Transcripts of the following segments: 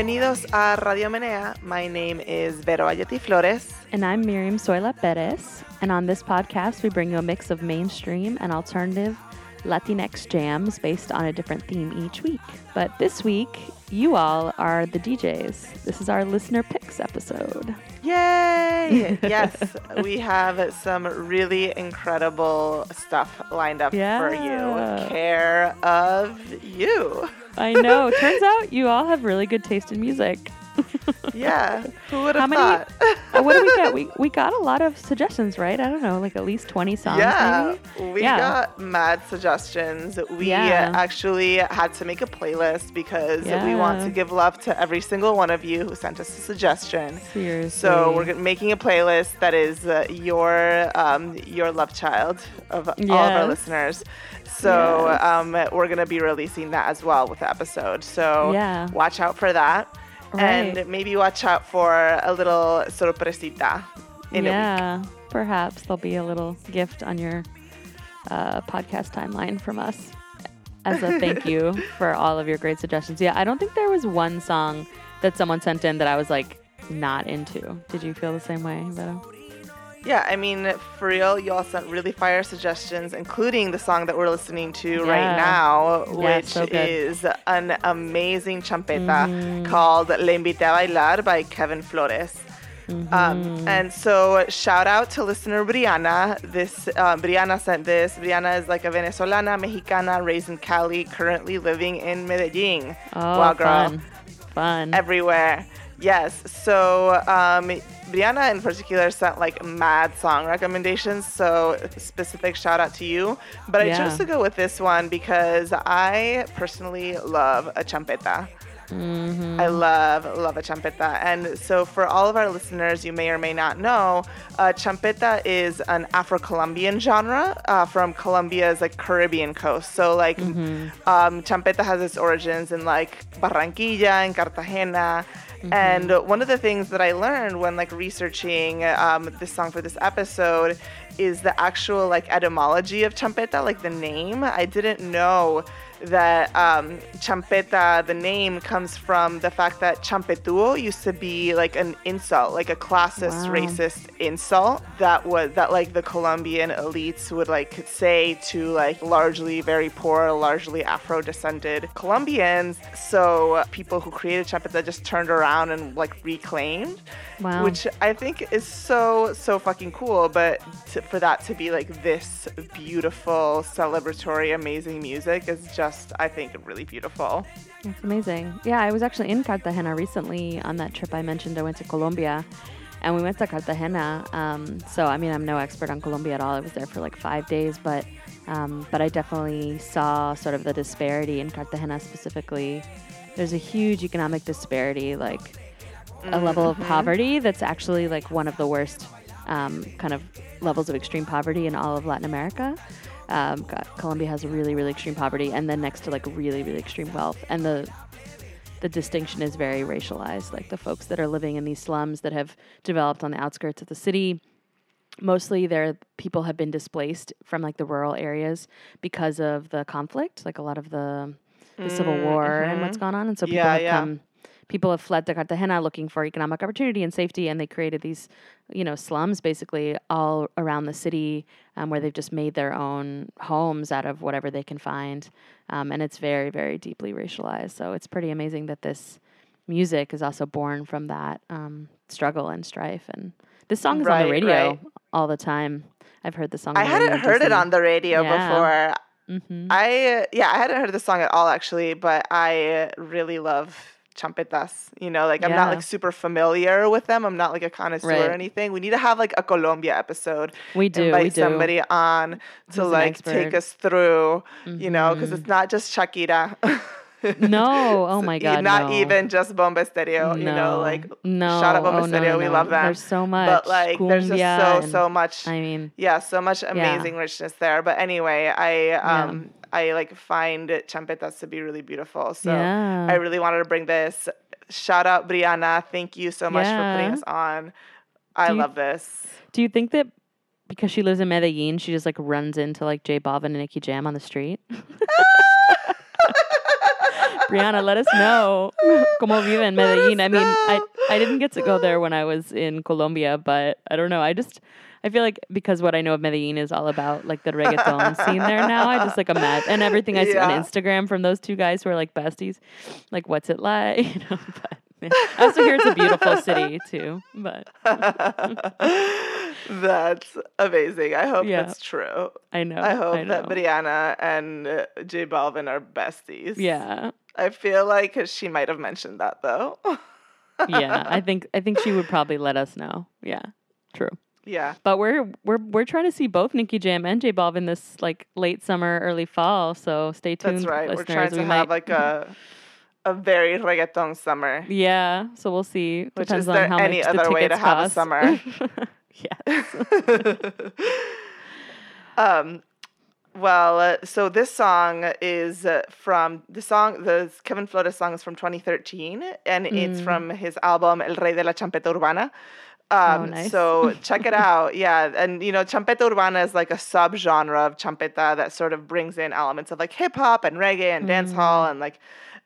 Bienvenidos a Radio Menea. My name is Vero Bayetti Flores. And I'm Miriam Zoila Perez. And on this podcast, we bring you a mix of mainstream and alternative Latinx jams based on a different theme each week. But this week, you all are the DJs. This is our listener picks episode. Yay! yes, we have some really incredible stuff lined up for you. Care of you. I know. Turns out you all have really good taste in music. Yeah, who would How have many? thought? uh, what did we get? We we got a lot of suggestions, right? I don't know, like at least twenty songs. yeah, maybe? we Yeah. got mad suggestions. We Yeah. actually had to make a playlist because we want to give love to every single one of you who sent us a suggestion. Seriously. So we're making a playlist that is uh, your um, your love child of all of our Yes. listeners. So Yes. um, we're gonna be releasing that as well with the episode. So Yeah. watch out for that, Right. and maybe watch out for a little sorpresita in a week. yeah, perhaps there'll be a little gift on your uh, podcast timeline from us as a thank you for all of your great suggestions. Yeah, I don't think there was one song that someone sent in that I was like not into. Did you feel the same way, Vero? Yeah, I mean, for real, you all sent really fire suggestions, including the song that we're listening to right now, Yeah, which so. Is an amazing champeta called Le Invité a Bailar by Kevin Florez. Mm-hmm. Um, and so, shout out to listener Brianna. This um, Brianna sent this. Brianna is like a Venezolana, Mexicana, raised in Cali, currently living in Medellin. Oh, wow, girl fun. Fun. everywhere. Yes. So um, Brianna in particular sent like mad song recommendations. So specific shout out to you. But I chose to go with this one because I personally love a champeta. Mm-hmm. I love, love a champeta. And so, for all of our listeners, you may or may not know, uh, champeta is an Afro Colombian genre uh, from Colombia's like Caribbean coast. So, like, Mm-hmm. um, champeta has its origins in like Barranquilla and Cartagena. Mm-hmm. And one of the things that I learned when like researching um, this song for this episode is the actual like etymology of champeta, like the name. I didn't know that um, champeta, the name, comes from the fact that champetuo used to be like an insult, like a classist Wow. racist insult that was that like the Colombian elites would like say to like largely very poor, largely Afro-descended Colombians. So people who created champeta just turned around and like reclaimed, Wow. which I think is so so fucking cool. But to, for that to be like this beautiful, celebratory, amazing music is just I think really beautiful. It's amazing. Yeah, I was actually in Cartagena recently on that trip I mentioned. I went to Colombia and we went to Cartagena. Um, so, I mean, I'm no expert on Colombia at all. I was there for like five days, but um, but I definitely saw sort of the disparity in Cartagena specifically. There's a huge economic disparity, like a level of poverty that's actually like one of the worst um, kind of levels of extreme poverty in all of Latin America. Um, God, Colombia has really, really extreme poverty, and then next to like really, really extreme wealth, and the the distinction is very racialized. Like the folks that are living in these slums that have developed on the outskirts of the city, mostly their people have been displaced from like the rural areas because of the conflict, like a lot of the the civil war and what's gone on, and so people Yeah, have yeah. come people have fled to Cartagena looking for economic opportunity and safety, and they created these, you know, slums basically all around the city um, where they've just made their own homes out of whatever they can find, um, and it's very, very deeply racialized. So it's pretty amazing that this music is also born from that um, struggle and strife. And this song is on the radio right. all the time. I've heard the song. I on the radio hadn't heard it on the radio Yeah. before. Mhm. I yeah, I hadn't heard the song at all actually, but I really love champetas. You know, like I'm not like super familiar with them. I'm not like a connoisseur Right. or anything. We need to have like a Colombia episode. We do, Invite we do. somebody on to Who's like. Mm-hmm. take us through. You know, because it's not just Shakira. No, oh my God, Not no. even just Bomba Stereo. You know, like No, shout out Bomba oh, no, Stereo. no, We no. love them. There's so much But like, there's just so so much. I mean, yeah so much amazing richness there but anyway i um i like find champetas to be really beautiful so Yeah. i really wanted to bring this Shout out Brianna. Thank you so much for putting us on. I Do you- love this. Do you think that because she lives in Medellin, she just like runs into like J Balvin and Nicky Jam on the street? Brianna, let us know. Como vive en Medellin. I mean, I. I didn't get to go there when I was in Colombia, but I don't know. I just, I feel like because what I know of Medellin is all about like the reggaeton scene there now. I just like a imagine, and everything I see on Instagram from those two guys who are like besties, like what's it like? You know, but yeah. I also hear it's a beautiful city too, but that's amazing. I hope Yeah. that's true. I know. I hope I that know. Brianna and uh, J Balvin are besties. Yeah. I feel like she might have mentioned that though. yeah, I think I think she would probably let us know. Yeah, true. Yeah. But we're we're we're trying to see both Nicky Jam and J Balvin this like late summer, early fall. So stay tuned. That's right. We're listeners. trying to We have might- like a a very reggaeton summer. yeah. So we'll see. Which Depends is on there how any much other the way to tickets have a summer? yes. um, well, uh, so this song is uh, from the song. The Kevin Florez song is from 2013, and it's Mm. from his album El Rey de la Champeta Urbana. Um, Oh, nice. So check it out. Yeah, and you know, champeta urbana is like a subgenre of champeta that sort of brings in elements of like hip hop and reggae and dance hall Mm. and like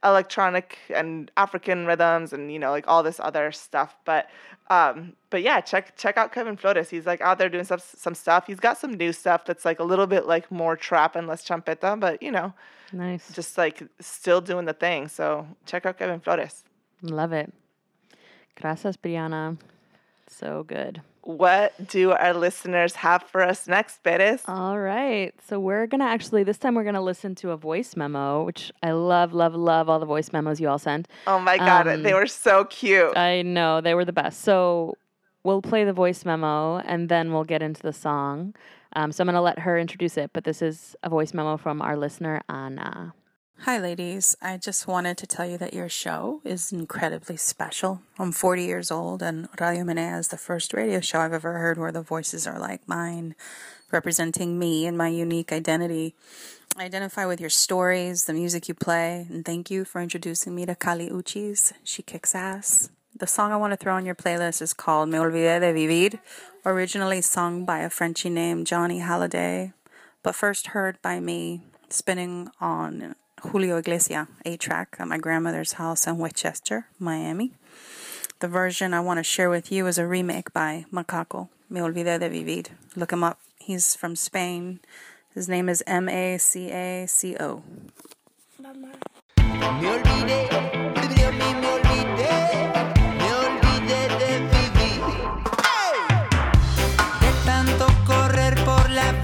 electronic and African rhythms and you know like all this other stuff. But um, but yeah, check check out Kevin Florez. He's like out there doing some some stuff. He's got some new stuff that's like a little bit like more trap and less champeta, but you know, nice. just like still doing the thing. So check out Kevin Florez. Love it. Gracias, Brianna. So good. What do our listeners have for us next, Perez? All right. So we're going to actually, this time we're going to listen to a voice memo, which I love, love, love all the voice memos you all send. Oh my god, they Um, were so cute. I know they were the best. So we'll play the voice memo and then we'll get into the song. Um, so I'm going to let her introduce it, but this is a voice memo from our listener, Anna. Hi, ladies. I just wanted to tell you that your show is incredibly special. I'm 40 years old, and Radio Menea is the first radio show I've ever heard where the voices are like mine, representing me and my unique identity. I identify with your stories, the music you play, and thank you for introducing me to Kali Uchis. She kicks ass. The song I want to throw on your playlist is called Me Olvidé de Vivir, originally sung by a Frenchie named Johnny Hallyday, but first heard by me spinning on Julio Iglesias 8 track at my grandmother's house in Westchester, Miami. The version I want to share with you is a remake by Macaco, Me Olvidé de Vivir. Look him up. He's from Spain. His name is M A C A C O.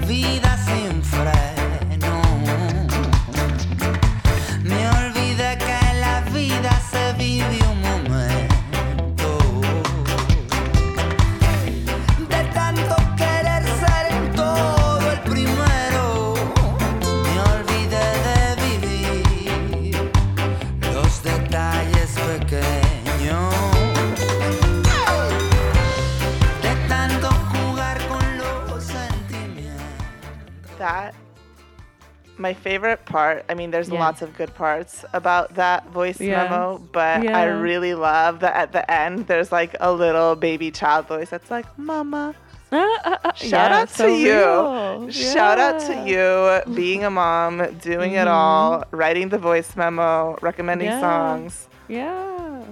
Me my favorite part i mean there's Yeah. lots of good parts about that voice Yeah. memo but i really love that at the end there's like a little baby child voice that's like mama shout Yeah, out so to you shout out to you being a mom doing it mm-hmm. all writing the voice memo recommending Yeah. songs Yeah.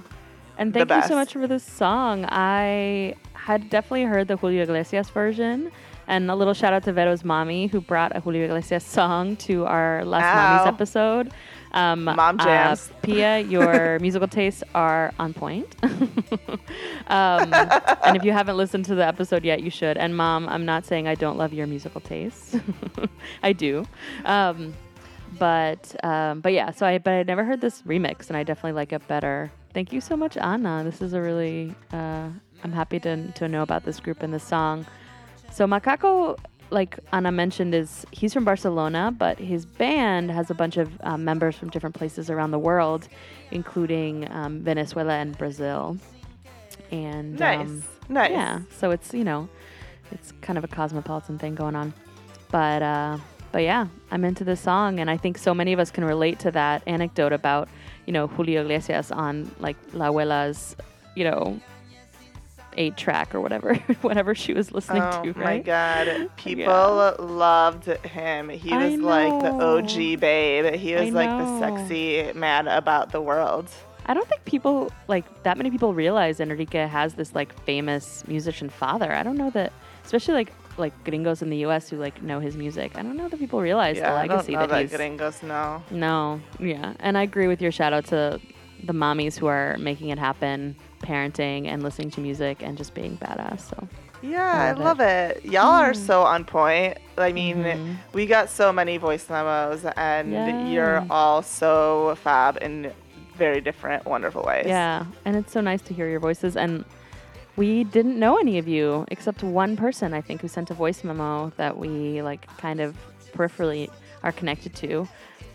And thank you so much for this song. I had definitely heard the Julio Iglesias version. And a little shout out to Vero's mommy who brought a Julio Iglesias song to our last mommy's Ow. episode. Um, Mom jams. Uh, Pia, your musical tastes are on point. um, and if you haven't listened to the episode yet, you should. And mom, I'm not saying I don't love your musical tastes. I do. Um, but um, but yeah, so I but I never heard this remix, and I definitely like it better. Thank you so much, Anna. This is a really uh, I'm happy to to know about this group and this song. So Macaco, like Anna mentioned, is he's from Barcelona, but his band has a bunch of um, members from different places around the world, including um, Venezuela and Brazil. And nice. Um, nice. yeah, so it's you know, it's kind of a cosmopolitan thing going on, but uh, but yeah, I'm into this song, and I think so many of us can relate to that anecdote about you know, Julio Iglesias on like La Abuela's, you know, eight track or whatever, whatever she was listening to. Oh to, my right? god. People Yeah. loved him. He was like the. OG babe. He was like the sexy man about the world. I don't think people like that many people realize Enrique has this like famous musician father. I don't know that, especially like like gringos in the U.S. who like know his music. I don't know that people realize yeah, the I don't legacy know that, that he's. gringos know. No, yeah, and I agree with your shout out to the mommies who are making it happen, parenting and listening to music and just being badass. So Yeah, I I love love it. Y'all are Mm. so on point. I mean, Mhm. we got so many voice memos, and you're all so fab in very different, wonderful ways. yeah, and it's so nice to hear your voices and. We didn't know any of you except one person, I think, who sent a voice memo that we like kind of peripherally are connected to.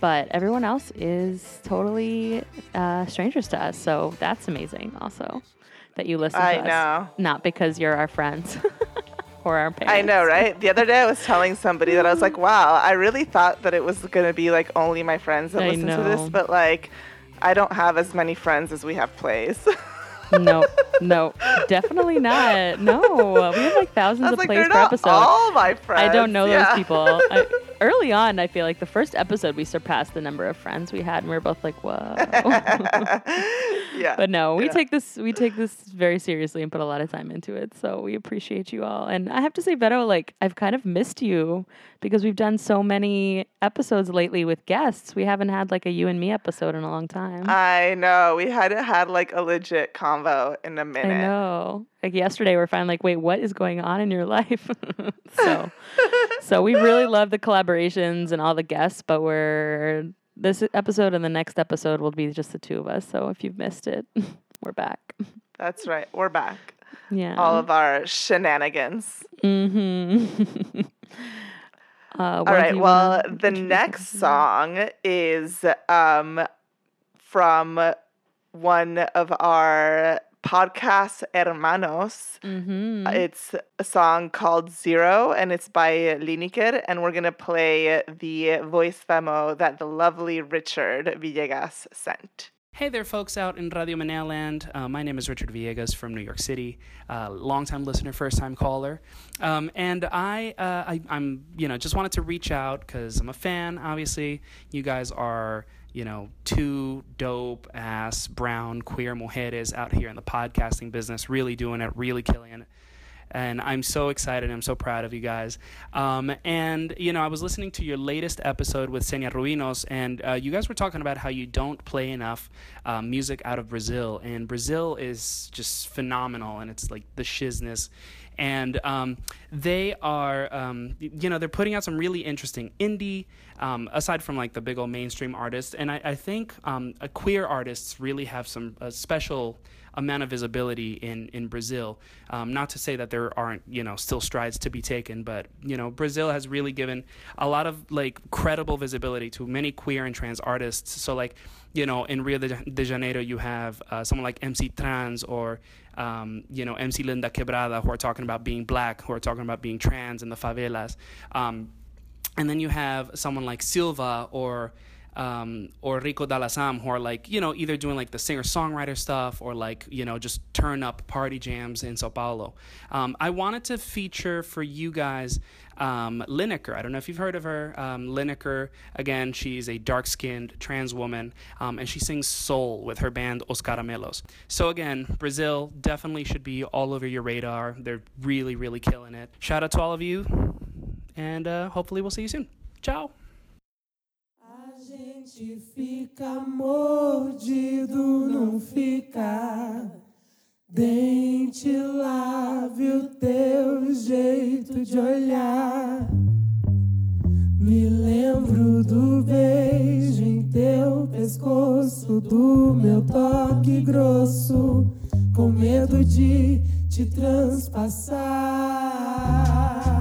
But everyone else is totally uh, strangers to us. So that's amazing also that you listen I to us. know. Not because you're our friends or our parents. I know, right? The other day I was telling somebody that I was like, wow, I really thought that it was going to be like only my friends that I listen to this, but like, I don't have as many friends as we have plays. no, no, definitely not. No, we have like thousands of like, plays per episode. all my friends. I don't know Yeah. those people. I, early on, I feel like the first episode we surpassed the number of friends we had, and we were both like, "Whoa!" yeah. but no, we Yeah. take this we take this very seriously and put a lot of time into it. So we appreciate you all. And I have to say, Vero, like I've kind of missed you because we've done so many episodes lately with guests. We haven't had like a you and me episode in a long time. I know. We hadn't had like a legit convo in a minute. I know. Like yesterday, we're finally like, wait, what is going on in your life? so, so we really love the collaborations and all the guests, but we're this episode and the next episode will be just the two of us. So if you've missed it, we're back. That's right. We're back. Yeah. All of our shenanigans. Mm-hmm. uh, All right. Well, the next song is um, from one of our podcast hermanos. Mm-hmm. It's a song called Zero, and it's by Liniker. And we're going to play the voice memo that the lovely Richard Villegas sent. Hey there, folks out in Radio Menea land. Uh, my name is Richard Villegas from New York City, uh, longtime listener, first time caller, um, and I, uh, I, I'm, you know, just wanted to reach out because I'm a fan. Obviously, you guys are, you know, two dope ass brown queer mujeres out here in the podcasting business, really doing it, really killing it and I'm so excited. I'm so proud of you guys. Um, and you know, I was listening to your latest episode with Xenia Rubinos, and uh, you guys were talking about how you don't play enough uh, music out of Brazil, and Brazil is just phenomenal, and it's like the shizness. And um, they are, um, you know, they're putting out some really interesting indie, um, aside from like the big old mainstream artists. And I, I think um, queer artists really have some special amount of visibility in in Brazil. Um, not to say that there aren't you know still strides to be taken, but you know Brazil has really given a lot of like credible visibility to many queer and trans artists. So like you know in Rio de, de Janeiro you have uh, someone like MC Trans or um, you know MC Linn da Quebrada who are talking about being black, who are talking about being trans in the favelas. Um, and then you have someone like Silva or um, or Rico Dalasam who are like you know either doing like the singer songwriter stuff or like you know just turn up party jams in Sao Paulo. Um, I wanted to feature for you guys um, Liniker. I don't know if you've heard of her. Um, Liniker again, she's a dark skinned trans woman um, and she sings soul with her band Os Caramelows. So again, Brazil definitely should be all over your radar. They're really really killing it. Shout out to all of you and uh, hopefully we'll see you soon. Ciao. Gente fica mordido, não fica. Dente lave o teu jeito de olhar. Me lembro do beijo em teu pescoço, do meu toque grosso, com medo de te transpassar.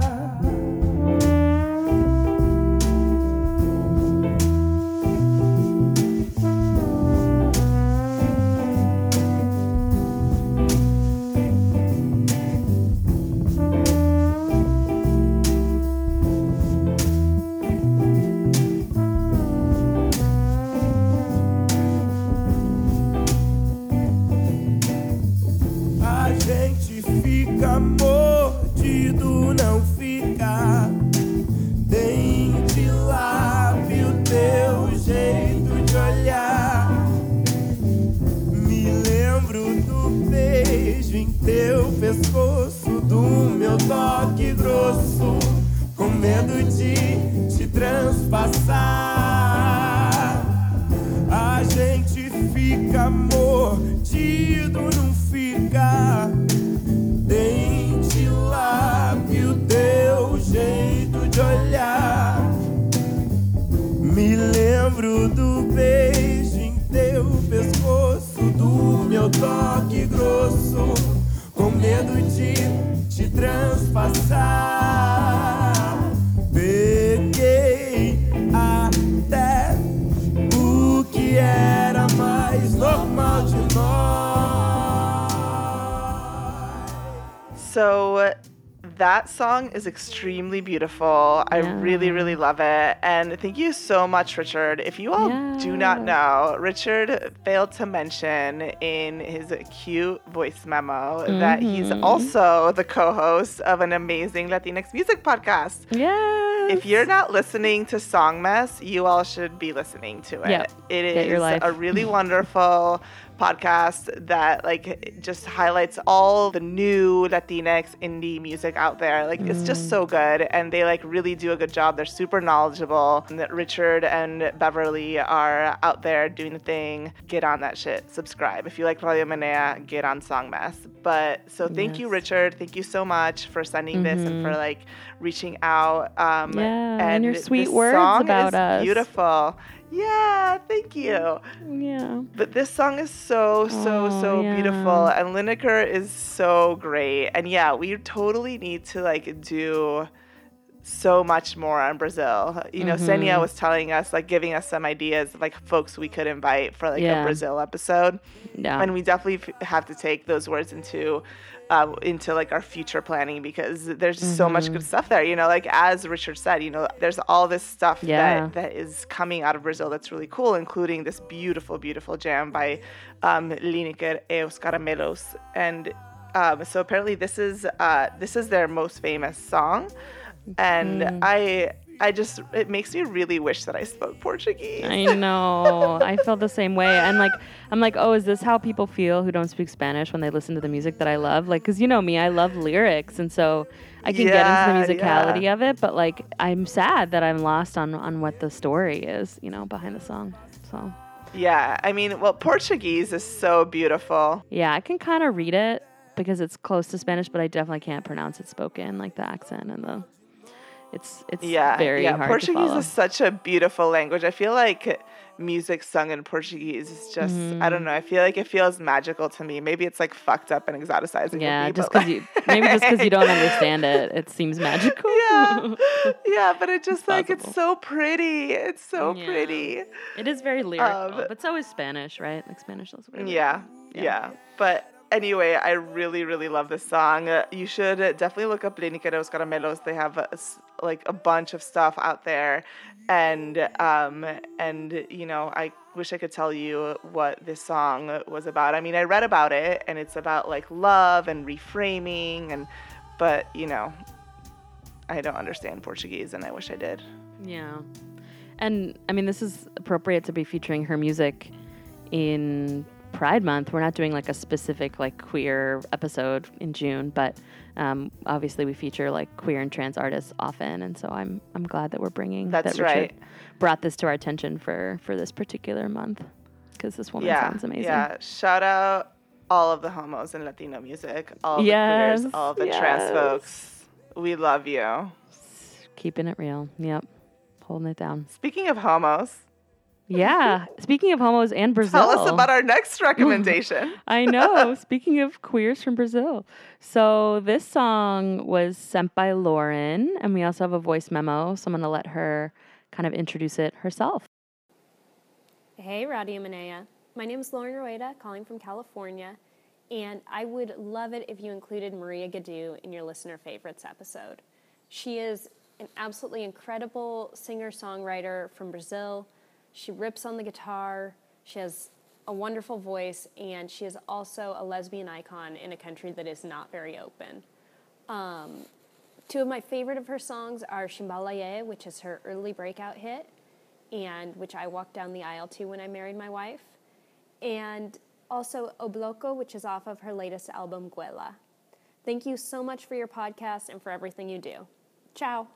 That song is extremely beautiful. I really, really love it. And thank you so much, Richard. If you all do not know, Richard failed to mention in his cute voice memo that he's Mm-hmm. also the co host of an amazing Latinx music podcast. Yes. If you're not listening to Song Mess, you all should be listening to it. Yep. It Get is a really wonderful podcast that like just highlights all the new Latinx indie music out there. Like it's just so mm. good and they like really do a good job. They're super knowledgeable. And that Richard and Beverly are out there doing the thing. Get on that shit. Subscribe. If you like Radio Menea, get on Song Mess. But so thank you Richard. Thank you so much for sending this and for like reaching out um Yeah, and your sweet this words song about is us. Beautiful. Yeah, thank you. yeah. But this song is so, so, Oh, so yeah. beautiful. And Liniker is so great. And yeah, we totally need to like do so much more on Brazil. You know, Mm-hmm. Xenia was telling us, like giving us some ideas of like folks we could invite for like Yeah. a Brazil episode. Yeah. And we definitely f- have to take those words into uh, into like our future planning because there's just so much Mm-hmm. good stuff there. You know, like as Richard said, you know, there's all this stuff Yeah. that that is coming out of Brazil that's really cool, including this beautiful, beautiful jam by um, Lineker e os Caramelos. And um, so apparently this is uh, this is their most famous song, and Mm. I I just it makes me really wish that I spoke Portuguese. I know. I feel the same way. And like, I'm like, oh, is this how people feel who don't speak Spanish when they listen to the music that I love? Like, cause you know me, I love lyrics, and so I can Yeah, get into the musicality yeah. of it. But like, I'm sad that I'm lost on on what the story is, you know, behind the song. So yeah, I mean, well, Portuguese is so beautiful. yeah, I can kind of read it because it's close to Spanish, but I definitely can't pronounce it spoken, like the accent and the. It's it's Yeah, very yeah. hard Portuguese is such a beautiful language. I feel like music sung in Portuguese is just I don't know. I feel like it feels magical to me. Maybe it's like fucked up and exoticizing. yeah, me, just because you maybe just because you don't understand it, it seems magical. yeah, yeah, but it just like it's so pretty. It's so Yeah. pretty. It is very lyrical, Um, but so is Spanish, right? Like Spanish is weird. Yeah, yeah, But anyway, I really, really love this song. You should definitely look up Leniqueros Caramelos. They have a like a bunch of stuff out there, and um, and you know, I wish I could tell you what this song was about. I mean, I read about it, and it's about like love and reframing, and but you know, I don't understand Portuguese, and I wish I did. Yeah. And I mean, this is appropriate to be featuring her music in Pride Month. We're not doing like a specific like queer episode in June, but um, obviously we feature like queer and trans artists often, and so I'm I'm glad that we're bringing That's that Richard right. brought this to our attention for for this particular month because this woman yeah, sounds amazing. Yeah, shout out all of the homos in Latino music, all of Yes, the queers, all the trans folks. We love you. Keeping it real. Yep. Holding it down. Speaking of homos, Yeah. Speaking of homos and Brazil. tell us about our next recommendation. I know. Speaking of queers from Brazil. So this song was sent by Lauren, and we also have a voice memo. So I'm going to let her kind of introduce it herself. Hey, Radio Menea. My name is Lauren Rueda, calling from California, and I would love it if you included Maria Gadu in your listener favorites episode. She is an absolutely incredible singer songwriter from Brazil. She rips on the guitar. She has a wonderful voice, and she is also a lesbian icon in a country that is not very open. Um, two of my favorite of her songs are Shimbalaiê, which is her early breakout hit, and which I walked down the aisle to when I married my wife, and also Obloco, which is off of her latest album, Guela. Thank you so much for your podcast and for everything you do. Ciao.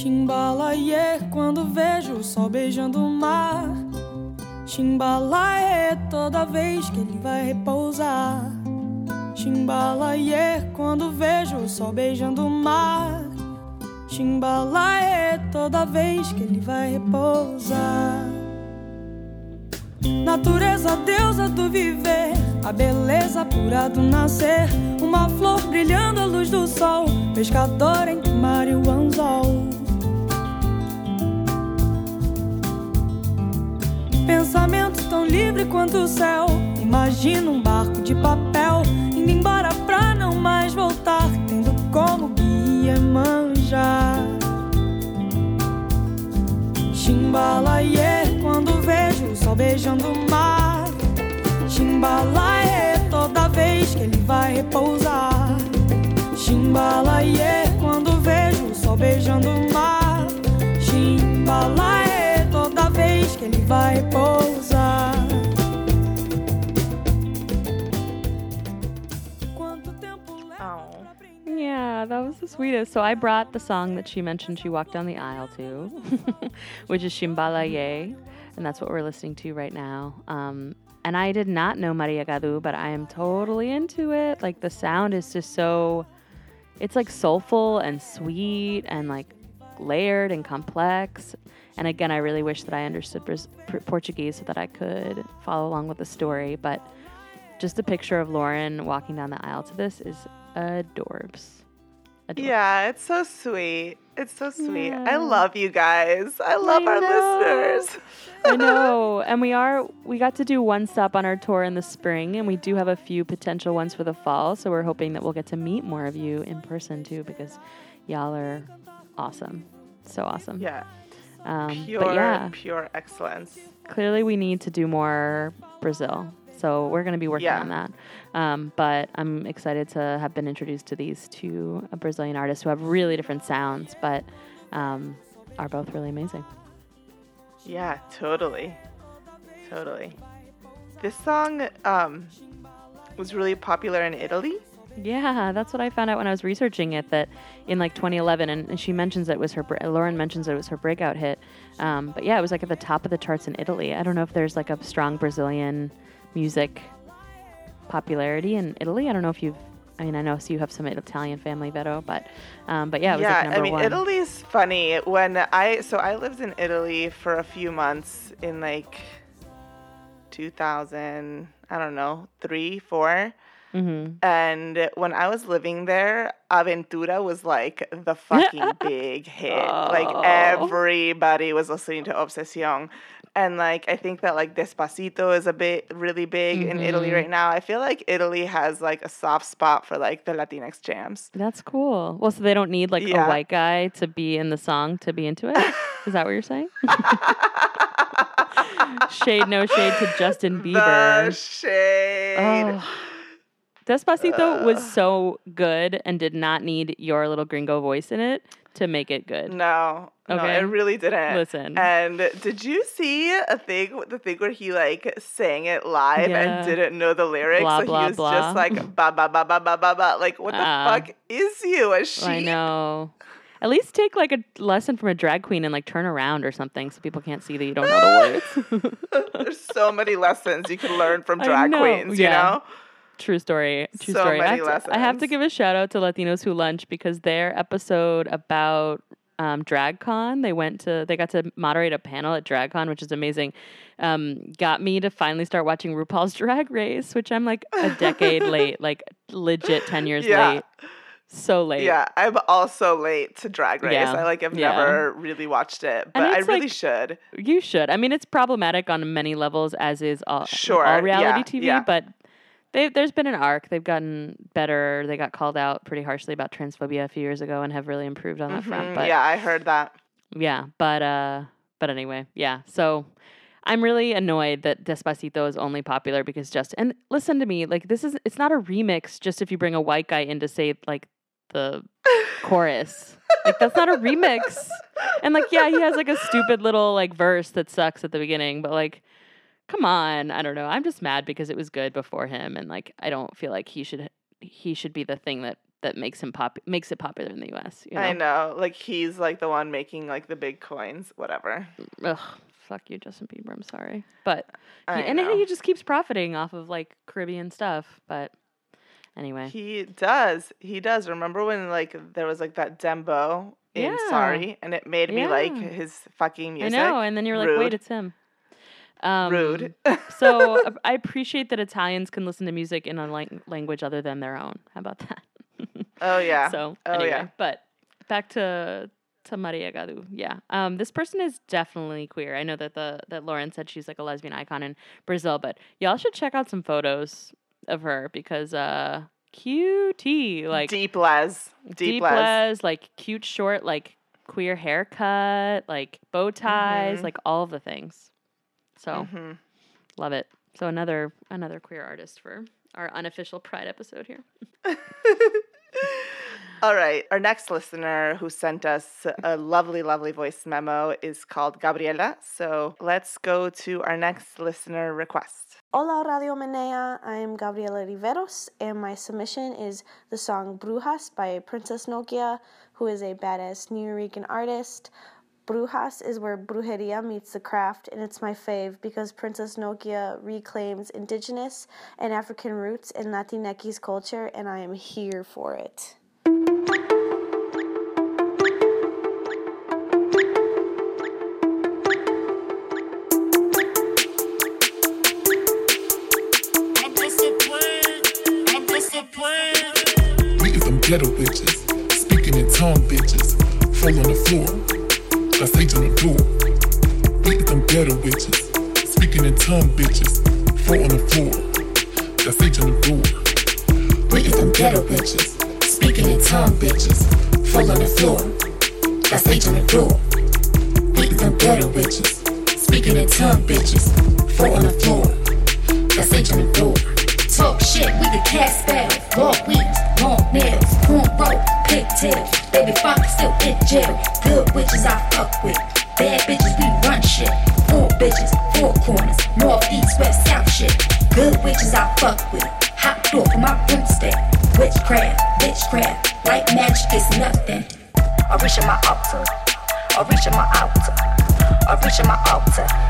Chimbalaie quando vejo o sol beijando o mar. Chimbalaie toda vez que ele vai repousar. Chimbalaie quando vejo o sol beijando o mar. Chimbalaie toda vez que ele vai repousar. Natureza, deusa do viver, a beleza pura do nascer. Uma flor brilhando à luz do sol, pescador entre mar e o anzol. Pensamento tão livre quanto o céu. Imagina um barco de papel indo embora pra não mais voltar, tendo como guia manjar. Chimbalaie quando vejo o sol beijando o mar. Chimbalaie toda vez que ele vai repousar. Chimbalaie quando vejo o sol beijando o mar. Chimbalaie vai repousar. Quanto tempo leva Oh. Yeah, that was the sweetest. So I brought the song that she mentioned she walked down the aisle to, which is Shimbalaiê, and that's what we're listening to right now. Um, and I did not know Maria Gadu, but I am totally into it. Like the sound is just so, it's like soulful and sweet and like layered and complex. And again, I really wish that I understood Portuguese so that I could follow along with the story. But just a picture of Lauren walking down the aisle to this is adorbs. Adorbs. Yeah, it's so sweet. It's so sweet. Yeah. I love you guys. I love I our know. listeners. I know. And we are we got to do one stop on our tour in the spring and we do have a few potential ones for the fall. So we're hoping that we'll get to meet more of you in person too because y'all are awesome. So awesome. Yeah, Um, pure, but yeah, pure excellence. clearly we need to do more Brazil. So we're going to be working Yeah. on that. Um, but I'm excited to have been introduced to these two uh, Brazilian artists who have really different sounds, but um, are both really amazing. Yeah, totally. Totally. This song um, was really popular in Italy. Yeah, that's what I found out when I was researching it. That in like 2011, and, and she mentions that it was her. Lauren mentions it was her breakout hit. Um, but yeah, it was like at the top of the charts in Italy. I don't know if there's like a strong Brazilian music popularity in Italy. I don't know if you've. I mean, I know so you have some Italian family, Vero, but um, but yeah, it was yeah, like number I mean, one. Italy's funny. When I so I lived in Italy for a few months in like 2000, I don't know, three, four. Hmm And when I was living there, Aventura was like the fucking big hit. Like Oh. everybody was listening to Obsession. And like I think that like Despacito is a bit really big in Italy Mhm. right now. I feel like Italy has like a soft spot for like the Latinx jams. That's cool. Well, so they don't need like Yeah. a white guy to be in the song to be into it. Is that what you're saying? shade, no shade to Justin Bieber. The shade. Oh. Despacito was so good and did not need your little gringo voice in it to make it good. No, no, Okay. it really didn't. Listen. And did you see a thing, the thing where he like sang it live Yeah. and didn't know the lyrics? Blah, so blah, he was blah. just like ba ba ba ba ba ba ba. Like, what the Ah. fuck is you? A sheep? I know. At least take like a lesson from a drag queen and like turn around or something so people can't see that you don't know the words. There's so many lessons you can learn from drag queens, you know? True story. True So story. I have, to, I have to give a shout out to Latinos Who Lunch because their episode about um, DragCon, they went to, they got to moderate a panel at DragCon, which is amazing. Um, got me to finally start watching RuPaul's Drag Race, which I'm like a decade late, like legit ten years Yeah. late. so late. Yeah, I'm also late to Drag Race. Yeah, I like have yeah. never really watched it, but I really like, should. You should. I mean, it's problematic on many levels, as is all, Sure, all reality TV. But they, there's been an arc. They've gotten better. They got called out pretty harshly about transphobia a few years ago and have really improved on that front. Mhm, But yeah, I heard that. yeah, but uh, but anyway, yeah. So I'm really annoyed that Despacito is only popular because just and listen to me, like this is it's not a remix just if you bring a white guy in to say like the chorus. Like that's not a remix. And like yeah, he has like a stupid little like verse that sucks at the beginning, but like come on, I don't know. I'm just mad because it was good before him and like I don't feel like he should he should be the thing that that makes him pop makes it popular in the US, you know. I know. Like he's like the one making like the big coins, whatever. Ugh, fuck you, Justin Bieber. I'm sorry, but he, and he just keeps profiting off of like Caribbean stuff. But anyway, He does. He does. Remember when like there was like that dembow in Yeah. Sorry, and it made me like his fucking music. I know. And then you're like, Rude. wait, it's him. Um, Rude. so I appreciate that Italians can listen to music in a lang- language other than their own. How about that? Oh yeah. So Oh, anyway, yeah. but back to to Maria Gadu. Yeah. Um, this person is definitely queer. I know that the that Lauren said she's like a lesbian icon in Brazil, but y'all should check out some photos of her because uh QT like deep les. Deep, deep les. les, like cute short, like queer haircut, like bow ties, Mhm. like all of the things. So Mhm. love it. So another another queer artist for our unofficial Pride episode here. All right. Our next listener who sent us a lovely, lovely voice memo is called Gabriela. So let's go to our next listener request. Hola Radio Menea, I'm Gabriela Riveros, and my submission is the song Brujas by Princess Nokia, who is a badass New Rican artist. Brujas is where brujeria meets the craft, and it's my fave because Princess Nokia reclaims indigenous and African roots in Latinx culture, and I am here for it. Ghetto bitches, speaking in tongue bitches, fall on the floor, got sage on the door. We is them ghetto bitches, speaking in tongue bitches, fall on the floor, got sage on the door. We is them ghetto bitches, speaking in tongue bitches, fall on the floor, sage on the door. We is them ghetto bitches, speaking in tongue bitches, fall on the floor, sage on the door. Talk shit, we the cat spell. Walk weeds, long nails, cornrow, pigtails. Baby father still in jail. Good witches I fuck with. Bad bitches, we run shit. Four bitches, four corners. North, east, west, south shit. Good witches I fuck with. Hot door for my broomstick. Witchcraft, witchcraft. White magic is nothing. I reach in my altar. I reach in my altar. I reach in my altar.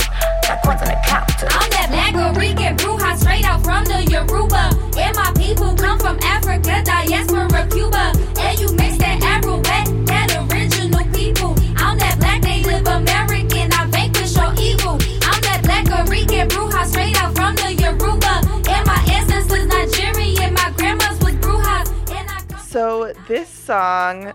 Got coins on the counter. I'm that black Rican bruja straight out from the Yoruba. And my people come from Africa, diaspora, Cuba. And you mix that Afro-Wet, that original people. I'm that black Native American, I vanquish your evil. I'm that black Rican bruja straight out from the Yoruba. And my ancestors Nigerian, my grandma's was brujas. And I So this song,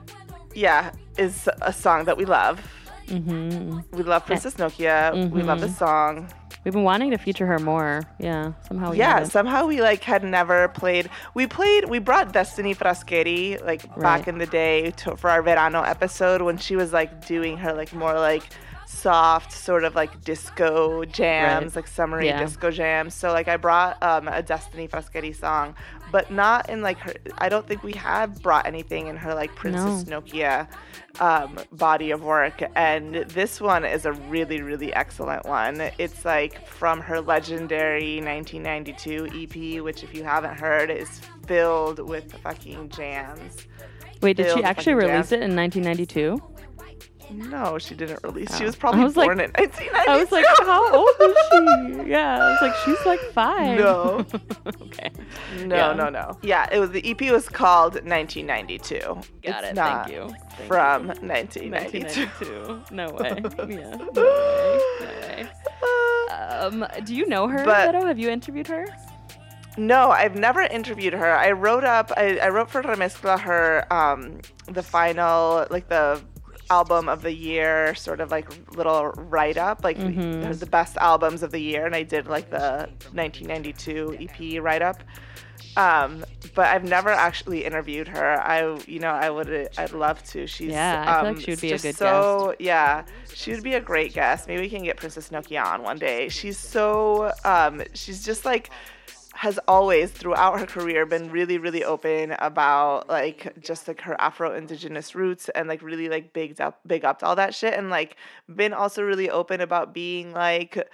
yeah, is a song that we love. Mm-hmm. We love Princess Nokia. We love the Mhm. song. We've been wanting to feature her more. Yeah, somehow we yeah, somehow we like had never played. We played. We brought Destiny Frasqueri like Right. back in the day to, for our Verano episode when she was like doing her like more like soft sort of like disco jams, Right. like summery Yeah. disco jams. So like I brought um, a Destiny Frasqueri song, but not in like her. I don't think we have brought anything in her like Princess Nokia um, body of work. And this one is a really, really excellent one. It's like from her legendary 1992 EP, which, if you haven't heard, is filled with fucking jams. Wait, did she actually release jams. it in 1992? No, she didn't release. She Oh. was probably I was like- born in 1992. I was like, how old is she? Yeah, I was like, she's like five. No. okay. No, Yeah. no, no. Yeah, it was the EP was called 1992. Got it's it, thank you. Thank from you. 1992. 1992. No way. Yeah. No way. No way. Um, do you know her, But- Vero? Have you interviewed her? No, I've never interviewed her. I wrote up, I, I wrote for Remezcla her, um, the final, like the album of the year, sort of like little write up, like Mhm. the best albums of the year, and I did like the 1992 EP write up. Um, but I've never actually interviewed her. I, you know, I would, I'd love to. She's, Yeah, I feel um, like she would be a just good so, yeah, she would be a great guest. Maybe we can get Princess Nokia on one day. She's so, um, she's just like, has always throughout her career been really really open about like just like her afro indigenous roots and like really like big up big up to all that shit and like been also really open about being like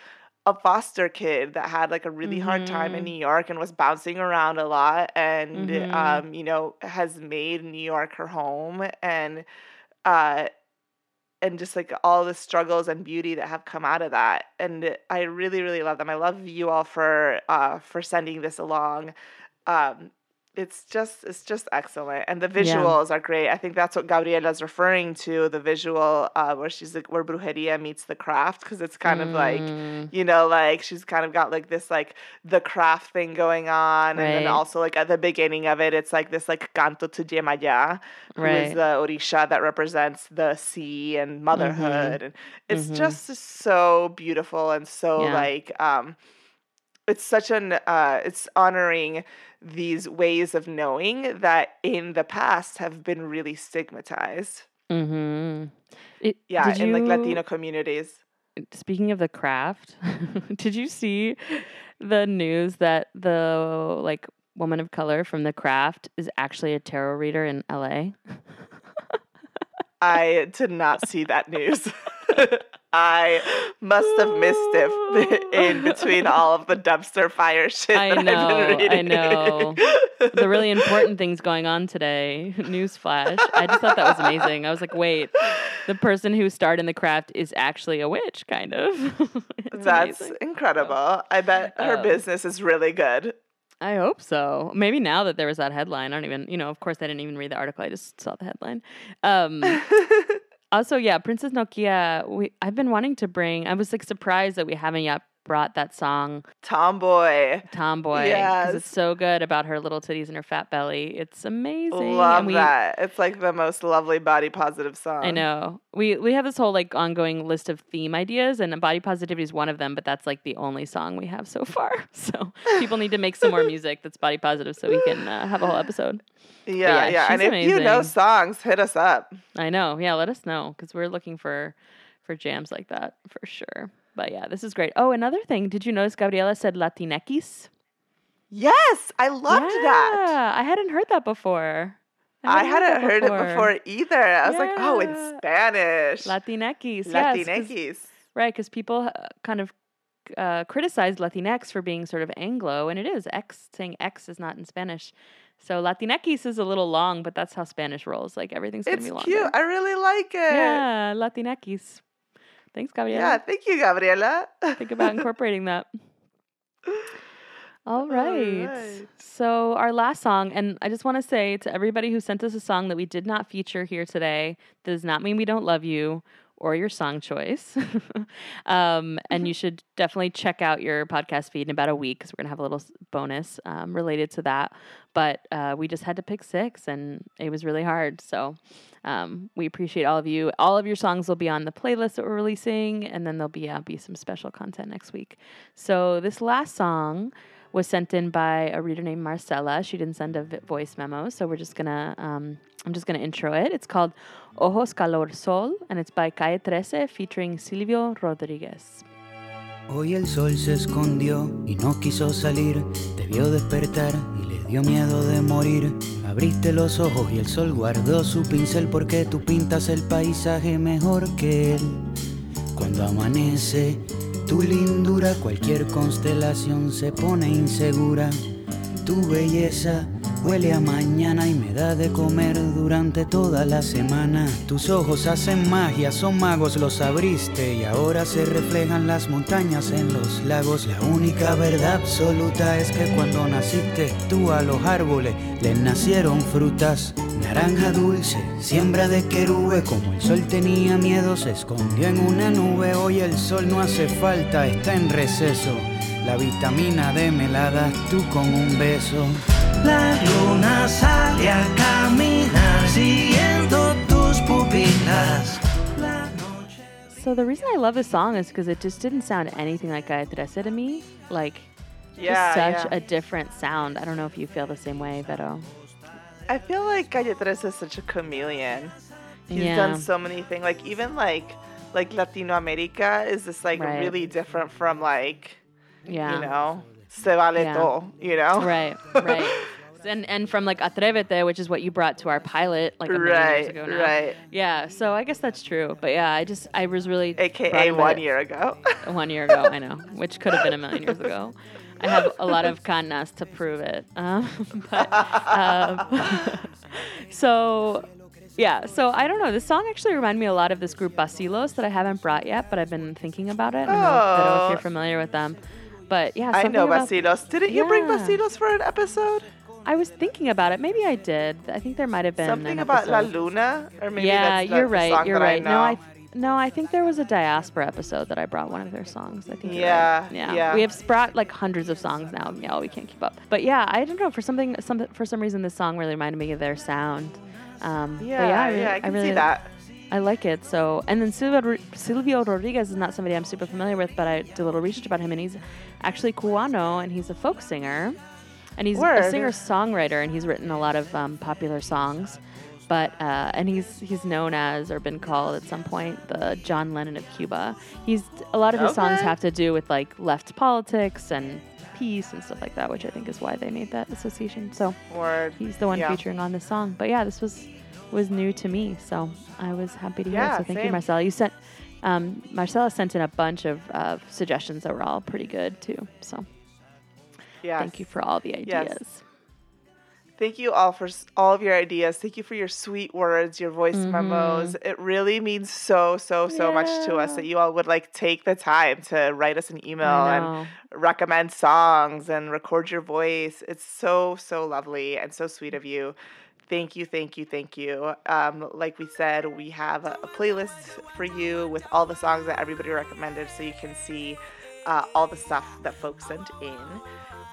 a foster kid that had like a really hard time in Mhm. New York and was bouncing around a lot and Mhm. um you know has made New York her home and uh and just like all the struggles and beauty that have come out of that and i really really love them. I love you all for uh for sending this along um it's just it's just excellent and the Yeah. visuals are great i think that's what gabriela's referring to the visual uh where she's like where brujeria meets the craft because it's kind of like Mm. you know like she's kind of got like this like the craft thing going on and then also like at the beginning of it it's like this like canto to Yemaya who is Right. the orisha that represents the sea and motherhood and it's Mhm. just so beautiful and so Yeah. like um it's such an uh it's honoring these ways of knowing that in the past have been really stigmatized Mm-hmm. It, yeah in like latino communities Speaking of the craft, did you see the news that the like woman of color from the craft is actually a tarot reader in LA? I did not see that news. I must have missed it in between all of the dumpster fire shit. I that I've know, been reading. I know. the really important things going on today. Newsflash. I just thought that was amazing. I was like, wait, the person who starred in the craft is actually a witch, kind of. That's amazing. incredible. I bet her Um, business is really good. I hope so. Maybe now that there was that headline, I don't even, you know, of course I didn't even read the article. I just saw the headline. Um, also, yeah, Princess Nokia. We I've been wanting to bring. I was like surprised that we haven't yet brought that song Tomboy. Tomboy because Yes. it's so good about her little titties and her fat belly. It's amazing. Love we, that. It's like the most lovely body positive song. I know. We we have this whole like ongoing list of theme ideas and body positivity is one of them, but that's like the only song we have so far. So people need to make some more music that's body positive so we can uh, have a whole episode. Yeah, yeah, yeah. And if she's you know songs, hit us up. I know. Yeah, let us know because we're looking for for jams like that for sure. But yeah, this is great. Oh, another thing. Did you notice Gabriela said Latinx? Yes, I loved that. Yeah, I hadn't heard that before. I hadn't that heard it before either. I was like, oh, in Yeah. Spanish. Latinx. yes, 'cause-. Right, because people uh, kind of uh, criticize Latinx for being sort of Anglo, and it is. X saying X is not in Spanish. So Latinx is a little long, but that's how Spanish rolls. Like everything's gonna It's be longer. cute. I really like it. Yeah, Latinx. Thanks, Gabriela. Yeah, thank you, Gabriela. Think about incorporating that. All right. right. So, our last song, and I just want to say to everybody who sent us a song that we did not feature here today, does not mean we don't love you or your song choice. um, and you should definitely check out your podcast feed in about a week because we're going to have a little bonus um, related to that. But uh, we just had to pick six, and it was really hard. So, um, we appreciate all of you. All of your songs will be on the playlist that we're releasing, and then there'll be uh, be some special content next week. So this last song was sent in by a reader named Marcella. She didn't send a voice memo, so we're just gonna um, I'm just gonna intro it. It's called Ojos Calor Sol, and it's by Calle 13 featuring Silvio Rodriguez. Hoy el sol se escondió y no quiso salir, te vio despertar y le dio miedo de morir. Abriste los ojos y el sol guardó su pincel porque tú pintas el paisaje mejor que él. Cuando amanece, tu lindura, cualquier constelación se pone insegura. Tu belleza huele a mañana y me da de comer durante toda la semana. Tus ojos hacen magia, son magos, los abriste y ahora se reflejan las montañas en los lagos. La única verdad absoluta es que cuando naciste tú a los árboles les nacieron frutas. Naranja dulce, siembra de querube, como el sol tenía miedo, se escondió en una nube. Hoy el sol no hace falta, está en receso. La vitamina D me tú con un beso. La luna sale a caminar siguiendo tus pupilas. So the reason I love this song is because it just didn't sound anything like Calle Trece to me. Like, Yeah, just such yeah. a different sound. I don't know if you feel the same way, Vero. I feel like Calle Trece is such a chameleon. He's Yeah. done so many things. Like even like like Latino America is just like Right. really different from like Yeah. you know Se vale Yeah. todo, you know? Right, right. and and from like Atrevete, which is what you brought to our pilot like a million years Right, ago now. right. Yeah, so I guess that's true. But yeah, I just I was really AKA one year ago. one year ago, I know, which could have been a million years ago. I have a lot of canas to prove it. Um, but, um, so, yeah, so I don't know. This song actually reminded me a lot of this group Basilos that I haven't brought yet, but I've been thinking about it. I don't know, I don't know if Oh. you're familiar with them. But yeah, I know Basilos. Didn't you bring Yeah. Basilos for an episode? I was thinking about it. Maybe I did. I think there might have been Something about La. Luna? Or maybe yeah, you're right. You're that I right. no, I no, I think there was a diaspora episode that I brought one of their songs. I think. Yeah, right. yeah, yeah. We have brought like hundreds of songs now. Yeah, we can't keep up. But yeah, I don't know. For something, some for some reason, this song really reminded me of their sound. Um, but Yeah, yeah, I, really, yeah, I can see really, that. I like it. So, and then Silvio, Silvio Rodriguez is not somebody I'm super familiar with, but I did a little research about him, and he's actually Cubano, and he's a folk singer, and he's a singer songwriter, and he's written a lot of um, popular songs. But uh, and he's he's known as or been called at some point the John Lennon of Cuba. He's a lot of his songs have to do with like left politics and peace and stuff like that, which I think is why they made that association. So Word. he's the one Yeah. featuring on this song. But yeah, this was was new to me, so I was happy to hear. Yeah, it. So thank you, same. Marcella. You sent um, Marcella sent in a bunch of uh, suggestions that were all pretty good too. So Yes. thank you for all the Yes. ideas. Thank you all for all of your ideas. Thank you for your sweet words, your voice memos. It really means so, so, so much to us that you all would like take the time to write us an email and recommend songs and record your voice. It's so, so lovely and so sweet of you. Thank you, thank you, thank you. Um, like we said, we have a, a playlist for you with all the songs that everybody recommended so you can see uh, all the stuff that folks sent in.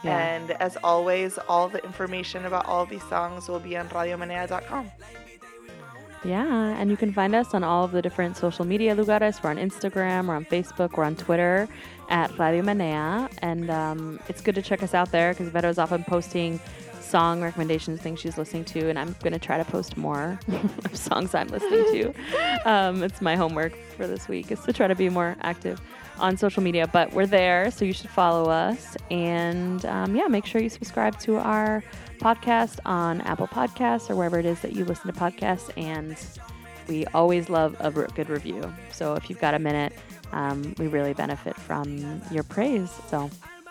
Yeah. And as always, all the information about all these songs will be on radiomenea.com. Yeah, and you can find us on all of the different social media lugares. We're on Instagram, we're on Facebook, we're on Twitter at Radio Menea. And um, it's good to check us out there because Vero's often posting song recommendations, things she's listening to, and I'm going to try to post more of songs I'm listening to. Um, it's my homework for this week is to try to be more active on social media, but we're there, so you should follow us. And um, yeah, make sure you subscribe to our podcast on Apple Podcasts or wherever it is that you listen to podcasts. And we always love a good review. So if you've got a minute, um, we really benefit from your praise. So